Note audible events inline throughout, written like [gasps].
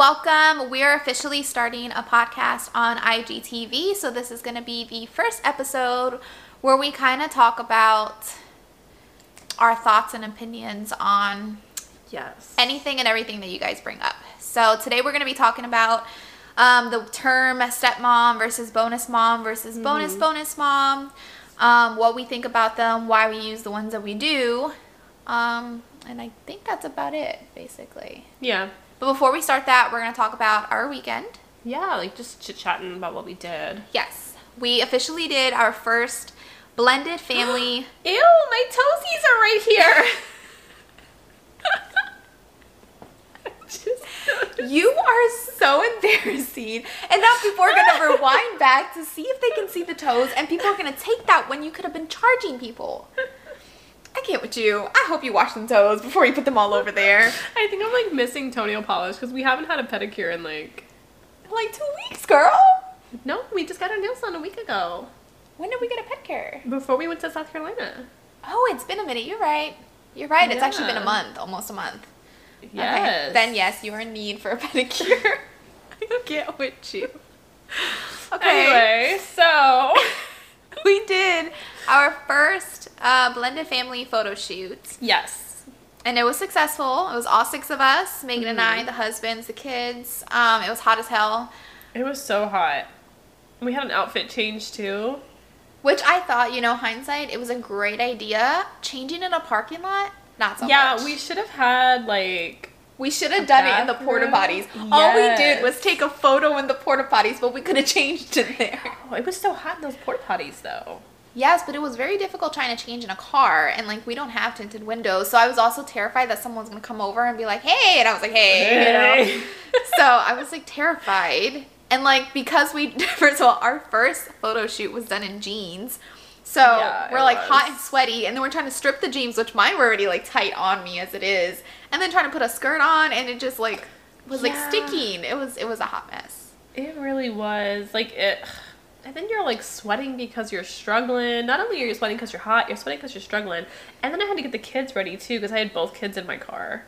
Welcome. We're officially starting a podcast on IGTV. So, this is going to be the first episode where we kind of talk about our thoughts and opinions on Yes. anything and everything that you guys bring up. So, today we're going to be talking about um, the term stepmom versus bonus mom versus bonus bonus mom, um, what we think about them, why we use the ones that we do. Um, and I think that's about it, basically. yeah. But before we start that, we're going to talk about our weekend. Yeah, like just chit chatting about what we did. Yes, we officially did our first blended family. [gasps] Ew, my toesies are right here. [laughs] [laughs] you are so embarrassing. And now people are going to rewind back to see if they can see the toes, and people are going to take that when you could have been charging people. [laughs] I can't with you. I hope you wash them toes before you put them all over there. I think I'm like missing toenail polish because we haven't had a pedicure in like. Like two weeks, girl. No, we just got our nails done a week ago When did we get a pedicure? before we went to South Carolina. Oh, it's been a minute. You're right. You're right. It's actually been a month, almost a month. Okay. Yes. Then yes, you are in need for a [laughs] pedicure. I get with you. Okay. Anyway, so [laughs] we did our first uh, blended family photo shoot, yes, and it was successful. It was all six of us, Megan and I, the husbands, the kids. Um, it was hot as hell, it was so hot. We had an outfit change too. which I thought, you know, hindsight, it was a great idea. Changing in a parking lot, not so yeah, much. we should have had like We should have done it in the porta potties. All we did was take a photo in the porta potties, but we could have [laughs] changed it there. oh, it was so hot in those porta potties though. Yes, but it was very difficult trying to change in a car, and like we don't have tinted windows, so I was also terrified that someone's gonna come over and be like, "Hey," and I was like, "Hey," you know. [laughs] so I was like terrified, and like because we [laughs] first of all, our first photo shoot was done in jeans, so Yeah, we're like was. hot and sweaty, and then we're trying to strip the jeans, which mine were already like tight on me as it is, and then trying to put a skirt on, and it just like was like sticking. It was it was a hot mess. It really was like it. And then you're like sweating because you're struggling. Not only are you sweating because you're hot, you're sweating because you're struggling. And then I had to get the kids ready too because I had both kids in my car.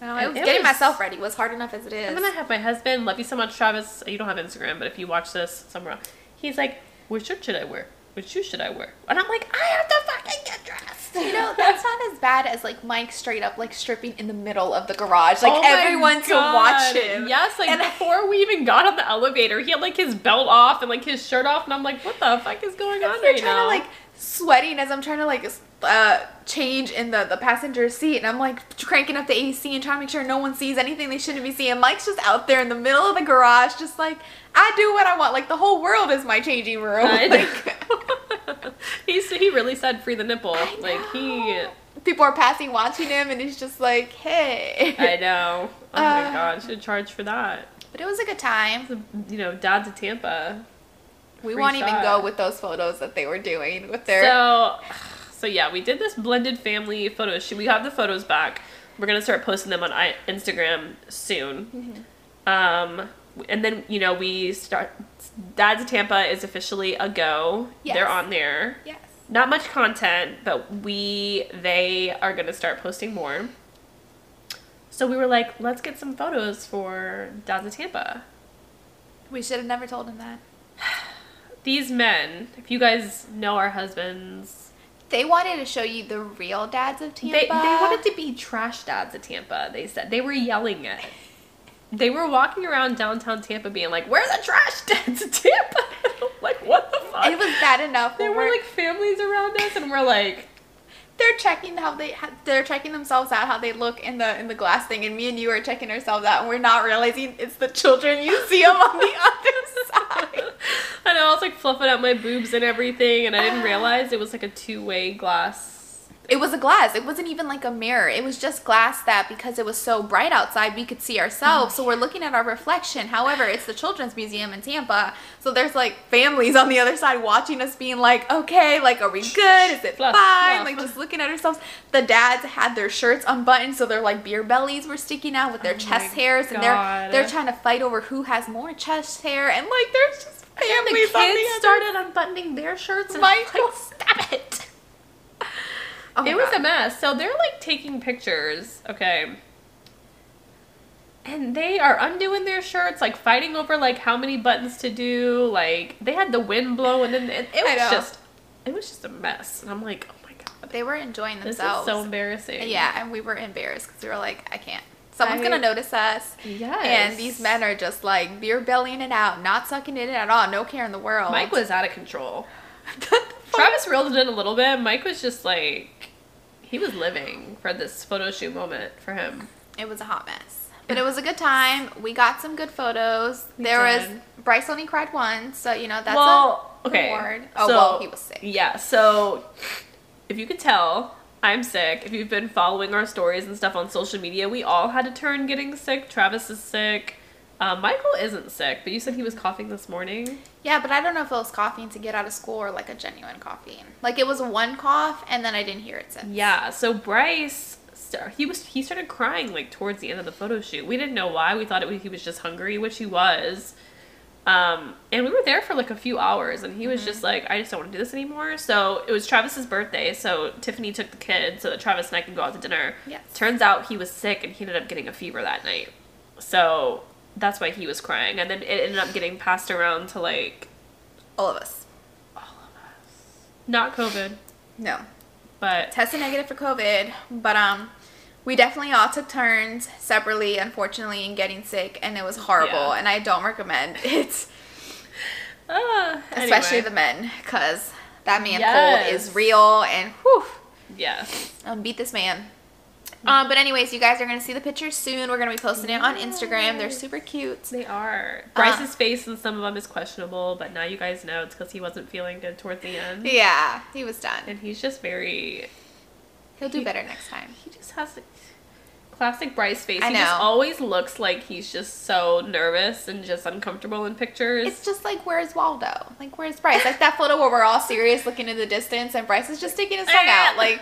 And it was getting was- myself ready was hard enough as it is. And then I have my husband. Love you so much, Travis. You don't have Instagram, but if you watch this somewhere, else, he's like, "What shirt should I wear? What shoes should I wear?" And I'm like, "I have to fucking get dressed." You know, that's not as bad as like Mike straight up like stripping in the middle of the garage, like Oh everyone to watch him. Yes, like And- before we even got on the elevator, he had like his belt off and like his shirt off, and I'm like, "What the fuck is going on You're right trying now?" to like sweating as I'm trying to like uh, change in the the passenger seat, and I'm like cranking up the AC and trying to make sure no one sees anything they shouldn't be seeing. Mike's just out there in the middle of the garage, just like I do what I want. Like the whole world is my changing room. [laughs] Like. [laughs] He's he really said free the nipple. Like he people are passing watching him, and he's just like, hey. I know. Oh my Uh. god, should charge for that. But it was a good time. You know, dad to Tampa. We Free won't even go with those photos that they were doing with their. So so yeah, we did this blended family photo shoot. We have the photos back. We're gonna start posting them on Instagram soon. Um, and then you know we start. Dad's Tampa is officially a go. Yes. They're on there. yes. not much content, but we they are gonna start posting more. So we were like, let's get some photos for Dads of Tampa. We should have never told him that. [sighs] These men, if you guys know our husbands, They wanted to show you the real dads of Tampa. they they wanted to be trash dads of Tampa. They said they were yelling it. They were walking around downtown Tampa, being like, "Where's the trash dads of Tampa?" [laughs] like, what the fuck? It was bad enough. there were like families around us, and we're like, they're checking how they ha- they're checking themselves out how they look in the in the glass thing, and me and you are checking ourselves out, and we're not realizing it's the children. You see them on the other side. I know, I was like fluffing out my boobs and everything, and I didn't realize it was like a two way glass. It was a glass. It wasn't even like a mirror. It was just glass that because it was so bright outside, we could see ourselves. So we're looking at our reflection. However, it's the Children's Museum in Tampa. So there's like families on the other side watching us being like, okay, like, are we good? Is it fine? Like, just looking at ourselves. The dads had their shirts unbuttoned, so their like beer bellies were sticking out with their Oh chest hairs. And they're, they're trying to fight over who has more chest hair. And like, there's just And the families on the kids started unbuttoning their shirts and Michael. like, stop it. Oh it was God. a mess. So they're like taking pictures. Okay. and they are undoing their shirts, like fighting over like how many buttons to do. Like they had the wind blowing, and it, it was just, it was just a mess. And I'm like, oh my god, They were enjoying themselves. this themselves. is so embarrassing. yeah, and we were embarrassed because we were like, I can't. Someone's I- gonna notice us. Yes. And these men are just like beer bellying it out, not sucking it in at all, no care in the world. Mike was out of control. [laughs] Travis reeled it in a little bit. Mike was just like, he was living for this photo shoot moment for him. It was a hot mess. But it was a good time. We got some good photos. We there was. Bryce only cried once, so you know that's well, a okay. reward. Oh so- well, he was sick. Yeah, so if you could tell, I'm sick. If you've been following our stories and stuff on social media, we all had a turn getting sick. Travis is sick. Uh, Michael isn't sick, but you said he was coughing this morning. Yeah, but I don't know if it was coughing to get out of school or like a genuine coughing. Like it was one cough, and then I didn't hear it since. Yeah, so Bryce, he was he started crying like towards the end of the photo shoot. We didn't know why. We thought it was, he was just hungry, which he was. Um, and we were there for like a few hours, and he was just like, I just don't want to do this anymore. So it was Travis's birthday, so Tiffany took the kid so that Travis and I could go out to dinner. Yes. Turns out he was sick, and he ended up getting a fever that night. So that's why he was crying, and then it ended up getting passed around to like all of us. All of us. not COVID, No. but Tested negative for COVID, but um, we definitely all took turns separately, unfortunately, in getting sick, and it was horrible. Yeah. And I don't recommend [laughs] it, uh, especially anyway. the men, because that man Yes. cold is real, and whew, yes. um, beat this man. Um, but anyways, you guys are gonna see the pictures soon. We're gonna be posting it on Instagram. They're super cute. They are. Uh, Bryce's face in some of them is questionable, but now you guys know it's because he wasn't feeling good towards the end. Yeah, he was done. And he's just very. He'll do better next time. He just has the classic Bryce face. I He just always looks like he's just so nervous and just uncomfortable in pictures. It's just like, where's Waldo? Like, where's Bryce? Like that photo where we're all serious looking in the distance and Bryce is just sticking his tongue out. Like,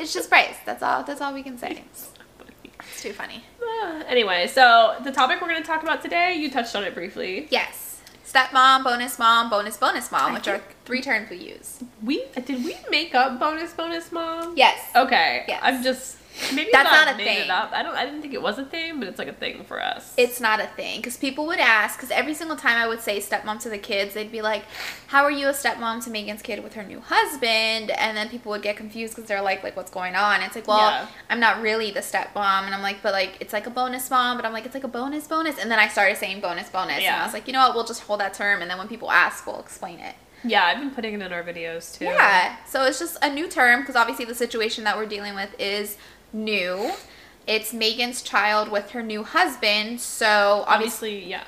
it's just Bryce. That's all. That's all we can say. It's too funny. Ah, anyway, so the topic we're going to talk about today, you touched on it briefly. Yes. Stepmom, bonus mom, bonus bonus mom, I which are three terms we use. We did we make up bonus bonus mom? Yes. Okay. Yes. I'm just maybe That's I not a thing. I don't. I didn't think it was a thing, but it's like a thing for us. It's not a thing because people would ask. Because every single time I would say stepmom to the kids, they'd be like, "How are you a stepmom to Megan's kid with her new husband?" And then people would get confused because they're like, "Like, what's going on?" it's like, "Well, Yeah. I'm not really the stepmom," and I'm like, "But like, it's like a bonus mom," but I'm like, "It's like a bonus bonus," and then I started saying bonus bonus, and I was like, "You know what? We'll just hold that term, and then when people ask, we'll explain it." yeah, I've been putting it in our videos too. Yeah. So it's just a new term because obviously the situation that we're dealing with is new. It's Megan's child with her new husband, so obviously Obviously, yeah.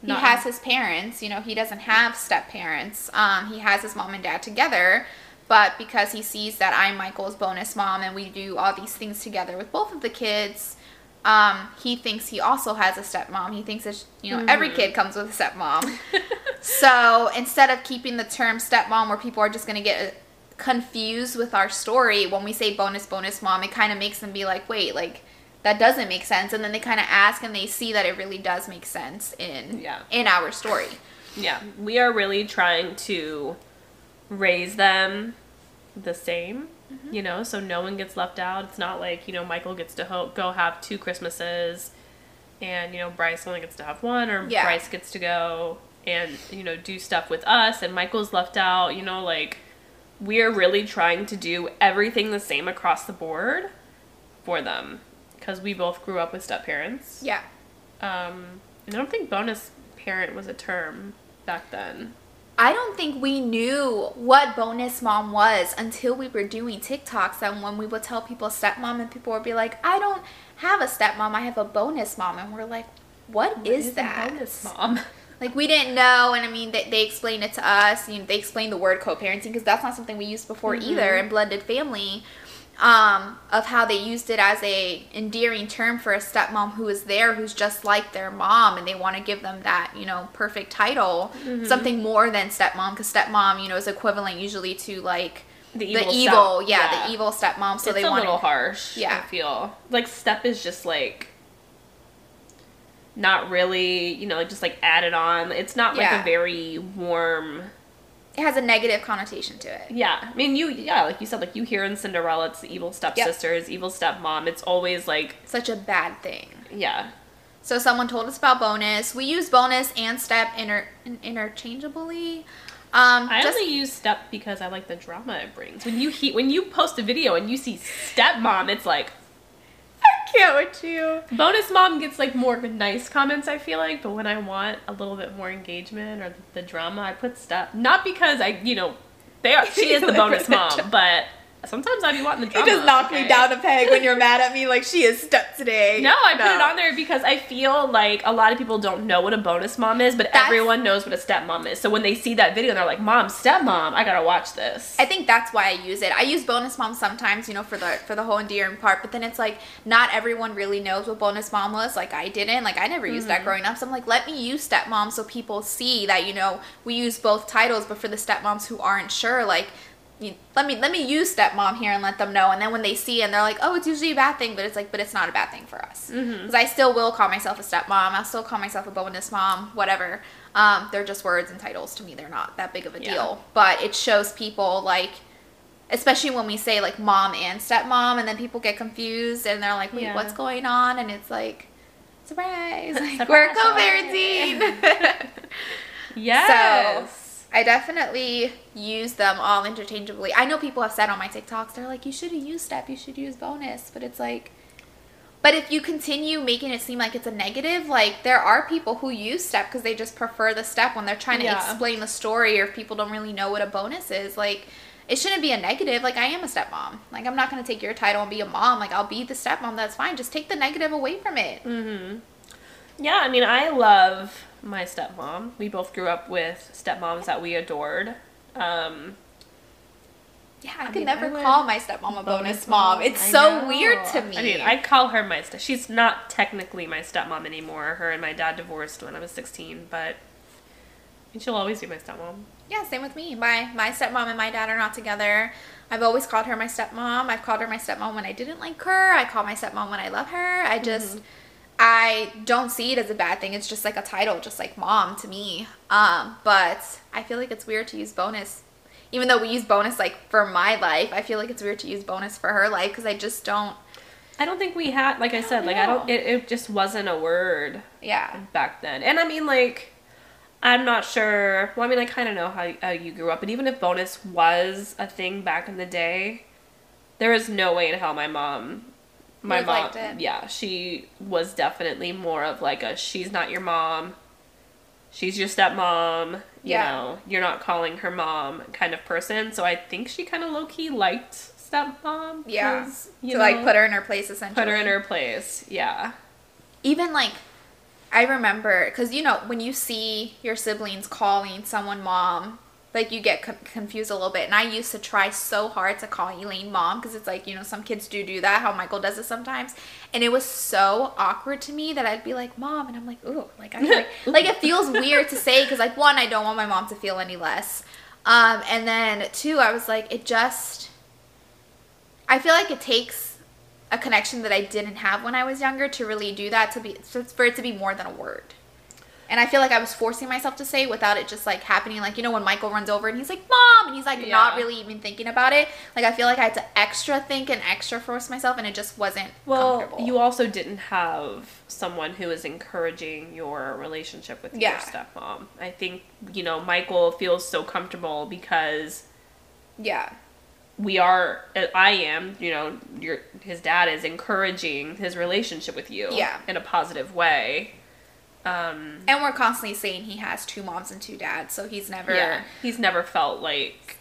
he Not- has his parents. You know, he doesn't have step parents. Um, he has his mom and dad together, but because he sees that I'm Michael's bonus mom and we do all these things together with both of the kids, um, he thinks he also has a stepmom. He thinks that you know every Mhm. kid comes with a stepmom. [laughs] so instead of keeping the term stepmom, where people are just gonna get confused with our story, when we say bonus bonus mom, it kind of makes them be like, wait, like that doesn't make sense, and then they kind of ask and they see that it really does make sense in Yeah. in our story. Yeah, we are really trying to raise them the same, Mm-hmm. you know, so no one gets left out. It's not like, you know, Michael gets to ho- go have two Christmases and, you know, Bryce only gets to have one or Yeah. Bryce gets to go and, you know, do stuff with us and Michael's left out, you know, like we're really trying to do everything the same across the board for them because we both grew up with step parents. Yeah. Um, and I don't think bonus parent was a term back then. I don't think we knew what bonus mom was until we were doing TikToks and when we would tell people stepmom and people would be like, I don't have a stepmom, I have a bonus mom and we're like, what is, a that? bonus mom? [laughs] Like we didn't know and I mean they, they explained it to us, you know, they explained the word co-parenting because that's not something we used before either in blended family. Um, of how they used it as a endearing term for a stepmom who is there who's just like their mom and they want to give them that you know perfect title something more than stepmom because stepmom you know is equivalent usually to like The the evil evil, step- yeah, yeah. the evil stepmom so it's they a want little harsh. Yeah. I feel like step is just like not really, you know, like just like added on. It's not like Yeah. a very warm. it has a negative connotation to it Yeah, I mean, you yeah, like you said, like you hear in Cinderella, it's the evil stepsisters, evil stepmom. It's always like such a bad thing yeah, So someone told us about bonus. We use bonus and step inter- interchangeably. Um, I just- only use step because I like the drama it brings. When you he- when you post a video and you see stepmom, it's like can't with you. bonus mom gets like more nice comments. I feel like, but when I want a little bit more engagement or the drama, I put stuff. Not because I you know they are she is the [laughs] bonus mom, [laughs] but sometimes I be wanting the You drama. just knocked me okay? down a peg when you're [laughs] mad at me like she is step today. No, I put it on there because I feel like a lot of people don't know what a bonus mom is, but That's- everyone knows what a stepmom is. So when they see that video, they're like, "Mom, stepmom, I gotta watch this." I think that's why I use it. I use bonus mom sometimes, you know, for the for the whole endearing part. But then it's like not everyone really knows what bonus mom was. Like I didn't. Like I never used that mm-hmm. growing up. So I'm like, let me use stepmom so people see that you know we use both titles. But for the stepmoms who aren't sure, like. You, let me let me use stepmom here and let them know, and then when they see and they're like, oh, it's usually a bad thing, but it's like, but it's not a bad thing for us because I still will call myself a stepmom. I'll still call myself a bonus mom, whatever. Um, they're just words and titles to me. They're not that big of a Yeah. deal, but it shows people like especially when we say like mom and stepmom and then people get confused and they're like wait Yeah. what's going on and it's like surprise [laughs] like we're co-parenting [laughs] yes. I definitely use them all interchangeably i know people have said on my tiktoks they're like you should use step you should use bonus but it's like but if you continue making it seem like it's a negative, like there are people who use step because they just prefer the step when they're trying to Yeah. explain the story or if people don't really know what a bonus is. Like it shouldn't be a negative. Like I am a stepmom. Like I'm not gonna take your title and be a mom. Like I'll be the stepmom. That's fine. Just take the negative away from it. Mm-hmm. Yeah, I mean, I love my stepmom. We both grew up with stepmoms that we adored. Um, Yeah, I, I could mean, never I call my stepmom a bonus, bonus mom. mom. It's I so know. weird to me. I mean, I call her my step. She's not technically my stepmom anymore. Her and my dad divorced when I was 16, but and she'll always be my stepmom. Yeah, same with me. My my stepmom and my dad are not together. I've always called her my stepmom. I've called her my stepmom when I didn't like her. I call my stepmom when I love her. I just I don't see it as a bad thing. It's just like a title, just like mom to me. Um, but I feel like it's weird to use bonus. Even though we use bonus like for my life, I feel like it's weird to use bonus for her life because I just don't. I don't think we had, like I said, like I don't. It, it just wasn't a word Yeah, back then. And I mean, like, I'm not sure. Well, I mean, I kind of know how, how you grew up. And even if bonus was a thing back in the day, there is no way in hell my mom. My mom, yeah, she was definitely more of like a she's not your mom, she's your stepmom. You Yeah. know, you're not calling her mom kind of person. So I think she kind of low key liked stepmom. yeah. 'cause, To you like put her in her place essentially. put her in her place. Yeah. even like I remember because you know when you see your siblings calling someone mom, like you get co- confused a little bit. And I used to try so hard to call Elaine mom because it's like you know some kids do do that. How Michael does it sometimes, and it was so awkward to me that I'd be like mom, and I'm like ooh, like I'm like [laughs] like it feels weird to say because like one I don't want my mom to feel any less, um, and then two I was like it just. I feel like it takes a connection that I didn't have when I was younger to really do that to be for it to be more than a word. And I feel like I was forcing myself to say without it just like happening. Like you know when Michael runs over and he's like mom and he's like not really even thinking about it. Like I feel like I had to extra think and extra force myself and it just wasn't Well, comfortable. you also didn't have someone who was encouraging your relationship with your stepmom. I think, you know, Michael feels so comfortable because yeah we are uh, I am, you know, your his dad is encouraging his relationship with you Yeah. in a positive way. Um and we're constantly saying he has two moms and two dads, so he's never yeah, he's never felt like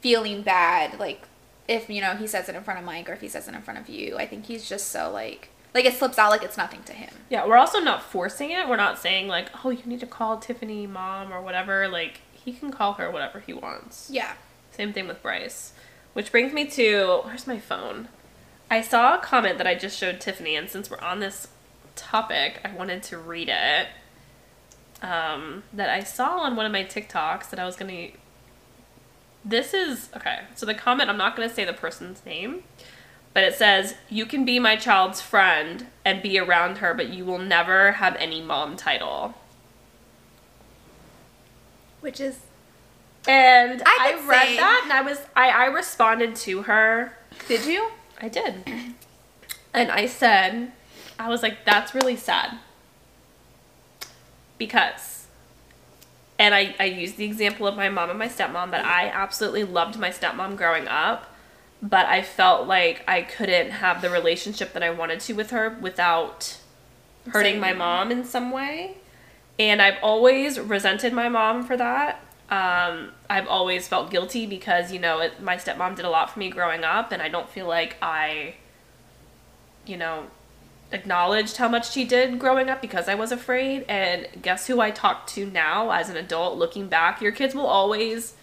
feeling bad like if you know he says it in front of Mike or if he says it in front of you. I think he's just so like like it slips out like it's nothing to him. Yeah, we're also not forcing it. We're not saying like, "Oh, you need to call Tiffany mom or whatever." Like, he can call her whatever he wants. Yeah. Same thing with Bryce. Which brings me to where's my phone? I saw a comment that I just showed Tiffany, and since we're on this topic, I wanted to read it. Um, that I saw on one of my TikToks that I was gonna. This is okay. So the comment, I'm not gonna say the person's name, but it says, "You can be my child's friend and be around her, but you will never have any mom title." Which is And I I, read say- that and I was I, I responded to her. Did you? I did. [clears throat] And I said, I was like, that's really sad. because and I, I use the example of my mom and my stepmom that I absolutely loved my stepmom growing up, but I felt like I couldn't have the relationship that I wanted to with her without hurting my mom in some way. And I've always resented my mom for that. Um, I've always felt guilty because, you know, it, my stepmom did a lot for me growing up, and I don't feel like I, you know, acknowledged how much she did growing up because I was afraid. And guess who I talk to now as an adult looking back? Your kids will always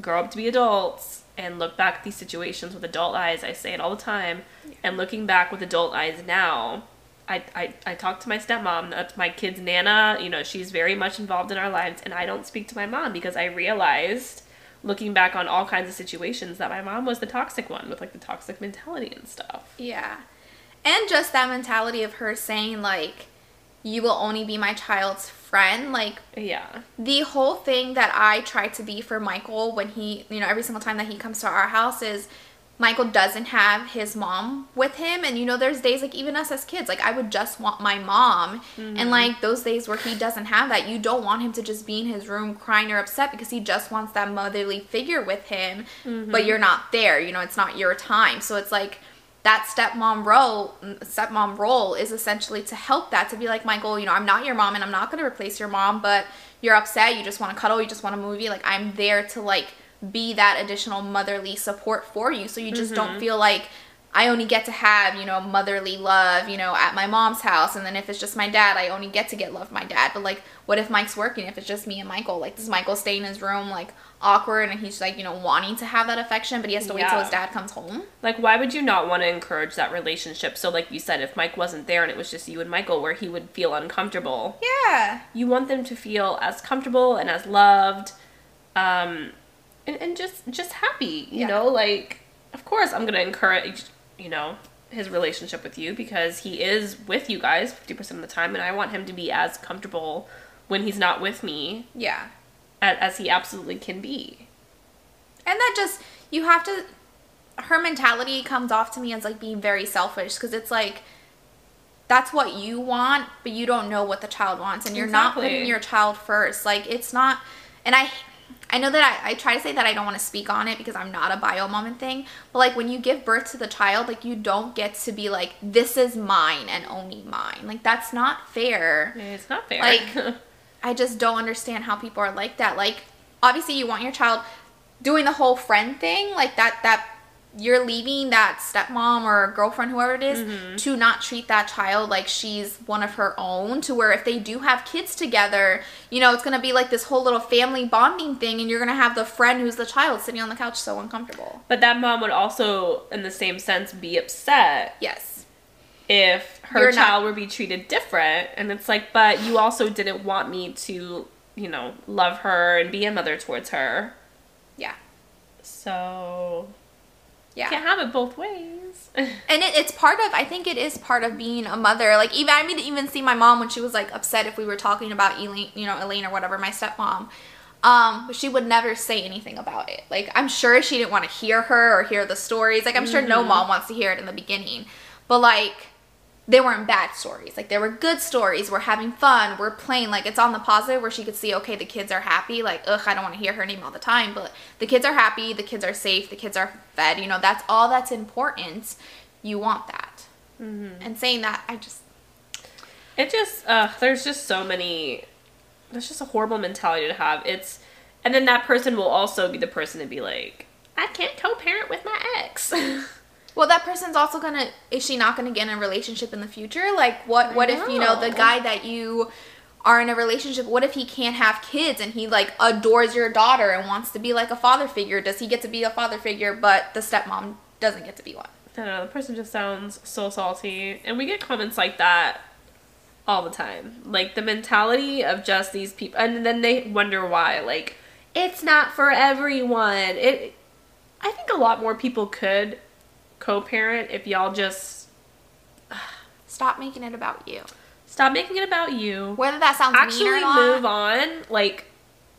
grow up to be adults and look back at these situations with adult eyes. I say it all the time. And looking back with adult eyes now, I, I, I talk to my stepmom, that's my kid's Nana, you know, she's very much involved in our lives, and I don't speak to my mom because I realized, looking back on all kinds of situations, that my mom was the toxic one with like the toxic mentality and stuff. Yeah. And just that mentality of her saying, like, you will only be my child's friend. Like, Yeah. the whole thing that I try to be for Michael when he, you know, every single time that he comes to our house is Michael doesn't have his mom with him. And, you know, there's days like even us as kids, like I would just want my mom. And mm-hmm. like those days where he doesn't have that, you don't want him to just be in his room crying or upset because he just wants that motherly figure with him. Mm-hmm. But you're not there, you know, it's not your time. So it's like, that stepmom role stepmom role is essentially to help that to be like michael you know i'm not your mom and i'm not going to replace your mom but you're upset you just want to cuddle you just want a movie like i'm there to like be that additional motherly support for you. So you just don't mm-hmm. feel like I only get to have, you know, motherly love, you know, at my mom's house. And then if it's just my dad, I only get to get love from my dad. But like, what if Mike's working? If it's just me and Michael, like, does Michael stay in his room, like, awkward and he's like, you know, wanting to have that affection, but he has to wait till his dad comes home? Like, why would you not want to encourage that relationship? So, like you said, if Mike wasn't there and it was just you and Michael, where he would feel uncomfortable, Yeah. you want them to feel as comfortable and as loved, um, and, and just just happy. You Yeah. know, like of course I'm gonna encourage you know his relationship with you because he is with you guys fifty percent of the time, and I want him to be as comfortable when he's not with me Yeah. as, as he absolutely can be. And that just, you have to, her mentality comes off to me as like being very selfish because it's like, that's what you want, but you don't know what the child wants, and you're not putting your child first. Like, it's not, and I, I know that I, I try to say that I don't want to speak on it because I'm not a bio mom and thing, but like when you give birth to the child, like you don't get to be like, this is mine and only mine. Like, that's not fair. It's not fair. Like, [laughs] I just don't understand how people are like that. Like, obviously, you want your child doing the whole friend thing, like that. That you're leaving that stepmom or girlfriend, whoever it is, mm-hmm. to not treat that child like she's one of her own. To where if they do have kids together, you know, it's gonna be like this whole little family bonding thing, and you're gonna have the friend who's the child sitting on the couch so uncomfortable. but that mom would also, in the same sense, be upset Yes. if her You're not- child would be treated different and it's like but you also didn't want me to you know love her and be a mother towards her Yeah. so Yeah. can't have it both ways. [laughs] And it, it's part of i think it is part of being a mother. Like even i mean to even see my mom when she was like upset if we were talking about elaine you know elaine or whatever my stepmom um but she would never say anything about it. Like i'm sure she didn't want to hear her or hear the stories. Like i'm sure no mom wants to hear it in the beginning. But like they weren't bad stories. Like there were good stories. We're having fun. We're playing. Like it's on the positive where she could see okay the kids are happy. Like ugh i don't want to hear her name all the time but the kids are happy. The kids are safe. The kids are fed. You know that's all that's important. You want that. And saying that i just it just uh there's just so many That's just a horrible mentality to have. It's and then that person will also be the person to be like i can't co-parent with my ex [laughs] well that person's also gonna is she not gonna get in a relationship in the future like what what if you know the guy that you are in a relationship what if he can't have kids and he like adores your daughter and wants to be like a father figure does he get to be a father figure but the stepmom doesn't get to be one I don't know, the person just sounds so salty. And we get comments like that all the time. Like the mentality of just these people and then they wonder why. Like, it's not for everyone. It I think a lot more people could co parent if y'all just [sighs] stop making it about you stop making it about you. whether that sounds mean or Actually move on. Like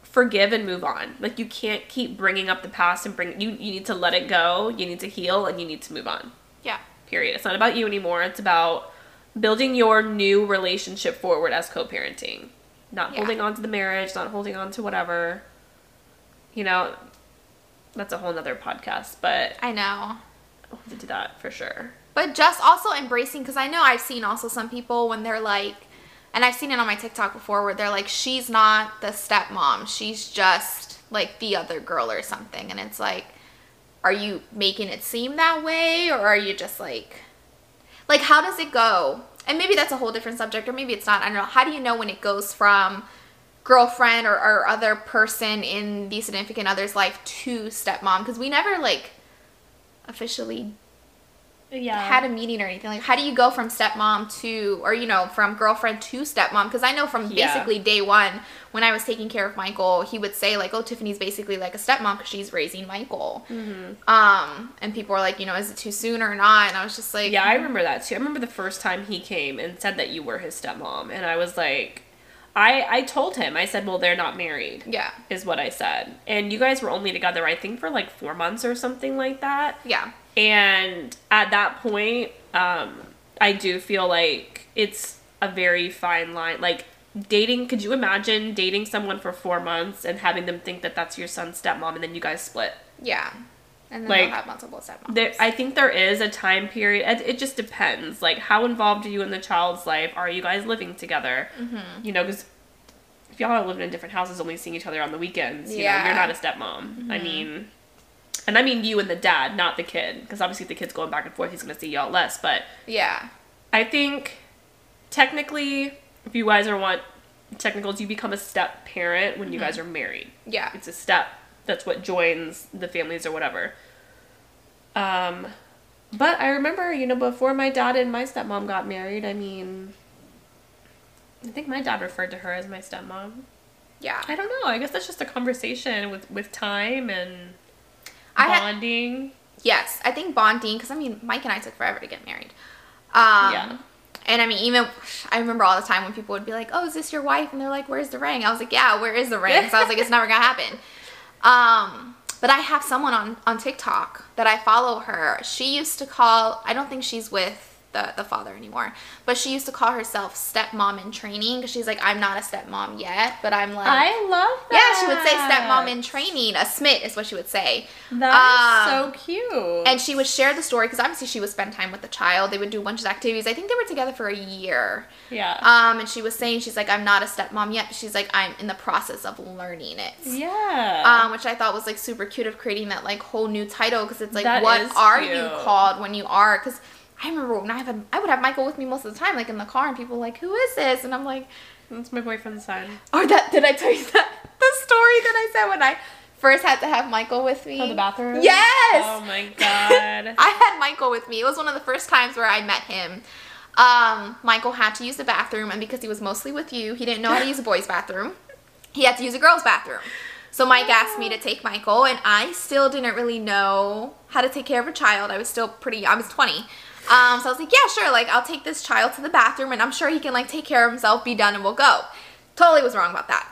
forgive and move on. Like you can't keep bringing up the past and bring you you need to let it go. You need to heal and you need to move on. yeah Period. It's not about you anymore. It's about building your new relationship forward as co-parenting. not Yeah. holding on to the marriage, not holding on to whatever. You know, that's a whole nother podcast, but I know. To do that for sure. But just also embracing, because I know I've seen also some people when they're like, and I've seen it on my TikTok before where they're like, she's not the stepmom, she's just like the other girl or something. And it's like, are you making it seem that way or are you just like, like, how does it go? And maybe that's a whole different subject or maybe it's not. I don't know. How do you know when it goes from girlfriend or, or other person in the significant other's life to stepmom? Because we never like officially Yeah. had a meeting or anything like how do you go from stepmom to or you know from girlfriend to stepmom because i know from Yeah. basically day one when i was taking care of michael he would say like oh tiffany's basically like a stepmom because she's raising michael Mm-hmm. um and people were like you know is it too soon or not and i was just like Yeah, I remember that too. I remember the first time he came and said that you were his stepmom, and I was like, I I told him I said, well, they're not married, yeah. is what I said, and you guys were only together I think for like four months or something like that, yeah. And at that point, um, I do feel like it's a very fine line, like. Dating, could you imagine dating someone for four months and having them think that that's your son's stepmom and then you guys split? yeah and then Like, they'll have multiple stepmoms There, I think there is a time period. It, it just depends. Like, how involved are you in the child's life? Are you guys living together? Mm-hmm. You know, because if y'all are living in different houses, only seeing each other on the weekends, you know, Yeah. Mm-hmm. you're not a stepmom. I mean, and I mean you and the dad, not the kid, because obviously if the kid's going back and forth, he's gonna see y'all less. But yeah I think technically, if you guys are want technicals, you become a step parent when you Mm-hmm. guys are married yeah it's a step that's what joins the families or whatever um but i remember you know before my dad and my stepmom got married i mean i think my dad referred to her as my stepmom yeah i don't know i guess that's just a conversation with with time and I had- bonding Yes, I think bonding because I mean Mike and I took forever to get married. Um, Yeah. And I mean, even I remember all the time when people would be like, "Oh, is this your wife?" and they're like, "Where's the ring?" I was like, "Yeah, where is the ring?" So I was like, "It's never gonna happen." Um, but I have someone on on TikTok that I follow her. She used to call. I don't think she's with the the father anymore, but she used to call herself stepmom in training because she's like, "I'm not a stepmom yet, but I'm like." I love that. yeah, she would say stepmom in training. A smit is what she would say. That is Um, so cute And she would share the story because obviously she would spend time with the child. They would do a bunch of activities. I think they were together for a year. yeah Um, and she was saying she's like, I'm not a stepmom yet, but she's like, I'm in the process of learning it. yeah Um, which I thought was like super cute of creating that like whole new title because it's like, That what are you called when you are? Because I remember when I have I would have Michael with me most of the time, like in the car, and people were like, who is this? And I'm like, that's my boyfriend's son or that did I tell you that the story that I said when I first had to have Michael with me? for the bathroom Yes. oh my god [laughs] I had Michael with me. It was one of the first times where I met him. Um, Michael had to use the bathroom, and because he was mostly with you, he didn't know how to use a boys' bathroom. He had to use a girls' bathroom. So Mike asked me to take Michael, and I still didn't really know how to take care of a child. I was still pretty. I was 20. Um, so I was like, yeah, sure. Like I'll take this child to the bathroom, and I'm sure he can like take care of himself, be done, and we'll go. Totally was wrong about that.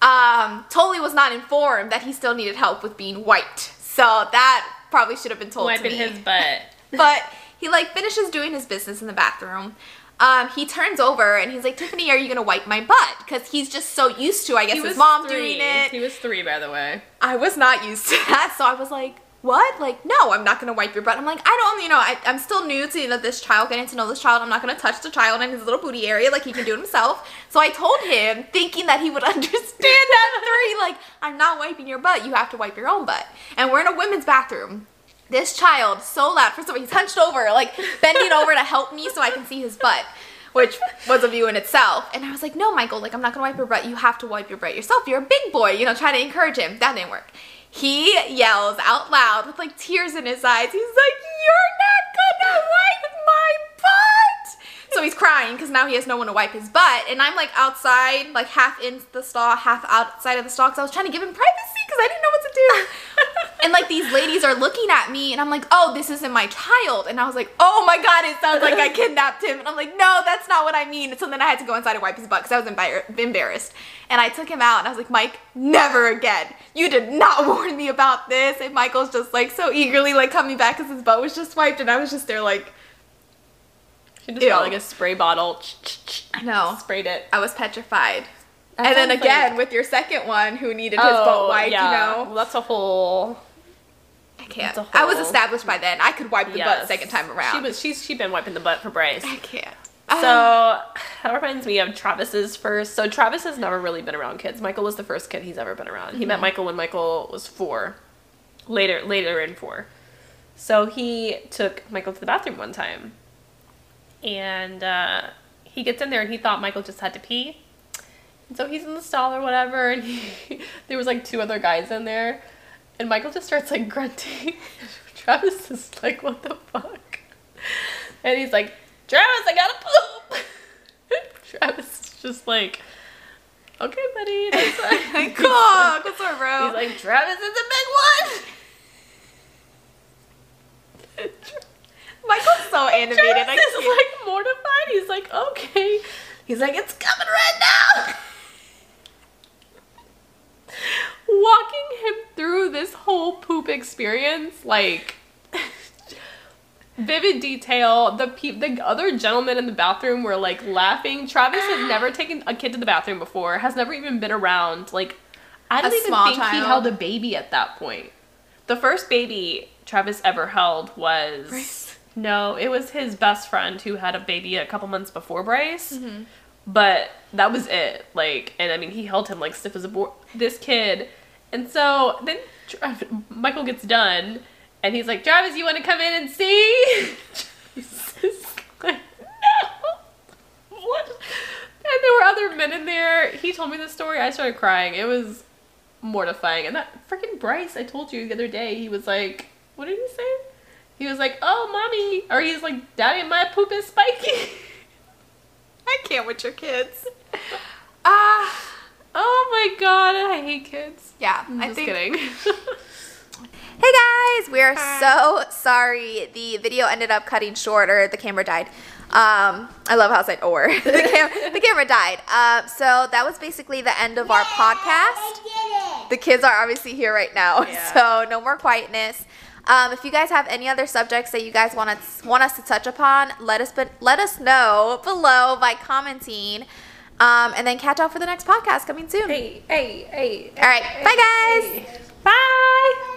Um, totally was not informed that he still needed help with being white. So that probably should have been told wiping to me his butt [laughs] but he like finishes doing his business in the bathroom. Um, he turns over and he's like, Tiffany, are you gonna wipe my butt? Because he's just so used to, I guess, his mom three. doing it. He was three, by the way. I was not used to [laughs] that, so I was like, what? Like, no, I'm not gonna wipe your butt. I'm like, I don't, you know, I, I'm still new to you know, this child, getting to know this child. I'm not gonna touch the child in his little booty area, like he can do it himself. So I told him, thinking that he would [laughs] understand at three, like, I'm not wiping your butt. You have to wipe your own butt. And we're in a women's bathroom. This child, so loud. First of all, he's hunched over, like bending over to help me so I can see his butt, which was a view in itself. And I was like, no, Michael, like I'm not gonna wipe your butt. You have to wipe your butt yourself. You're a big boy, you know, trying to encourage him. That didn't work. He yells out loud with like tears in his eyes. He's like, you're not gonna wipe my butt. So he's crying because now he has no one to wipe his butt. And I'm like outside, like half in the stall, half outside of the stall because I was trying to give him privacy because I didn't know what to do. And like these ladies are looking at me and I'm like, oh, this isn't my child. And I was like, oh my God, it sounds like I [laughs] kidnapped him. And I'm like, no, that's not what I mean. And so then I had to go inside and wipe his butt because I was embar- embarrassed. And I took him out and I was like, Mike, never again. You did not [laughs] warn me about this. And Michael's just like so eagerly like coming back because his butt was just wiped. And I was just there like, She just Ew. got like a spray bottle, I know. sprayed it. I was petrified. And then again like- with your second one who needed his butt wiped, yeah. you know. Well, that's a whole. I can't. A I was established by then. I could wipe the butt second time around. She was. She's. She been wiping the butt for Bryce. I can't. So Uh, that reminds me of Travis's first. So Travis has never really been around kids. Michael was the first kid he's ever been around. He Mm-hmm. met Michael when Michael was four. Later, later in four. So he took Michael to the bathroom one time, and uh, he gets in there and he thought Michael just had to pee. And so he's in the stall or whatever, and he, [laughs] there was like two other guys in there, and Michael just starts like grunting. [laughs] Travis is like, "What the fuck?" And he's like, "Travis, I gotta poop." [laughs] Travis is just like, "Okay, buddy." That's fine." cool. Good story, bro. He's like, "Travis is a big one." Michael's so animated. I Travis is like mortified. He's like, "Okay." He's like, "It's coming right now." Walking him through this whole poop experience, like vivid detail. The pe- the other gentlemen in the bathroom were like laughing. Travis has never [gasps] taken a kid to the bathroom before. Has never even been around. Like, I don't A even think he held a baby at that point. The first baby Travis ever held was no, it was his best friend who had a baby a couple months before Bryce. Mm-hmm. But that was it. Like, and I mean, he held him like stiff as a board. This kid, and so then Michael gets done, and he's like, "Travis, you want to come in and see?" [laughs] Is like, "No, what?" And there were other men in there. He told me the story. I started crying. It was mortifying. And that freaking Bryce, I told you the other day, he was like, "What did he say?" He was like, "Oh, mommy," or he's like, "Daddy, my poop is spiky." I can't with your kids. Ah, Oh my god, I hate kids. yeah. I'm I just think. kidding. [laughs] Hey guys, we are so sorry. The video ended up cutting short, or the camera died. Um, I love how I said "or." [laughs] the, cam- the camera died. Uh, so that was basically the end of our podcast. The kids are obviously here right now, [laughs] Yeah. so no more quietness. Um, if you guys have any other subjects that you guys want us want us to touch upon, let us but let us know below by commenting, um, and then catch all for the next podcast coming soon. hey, hey, hey. All right, bye guys. Bye.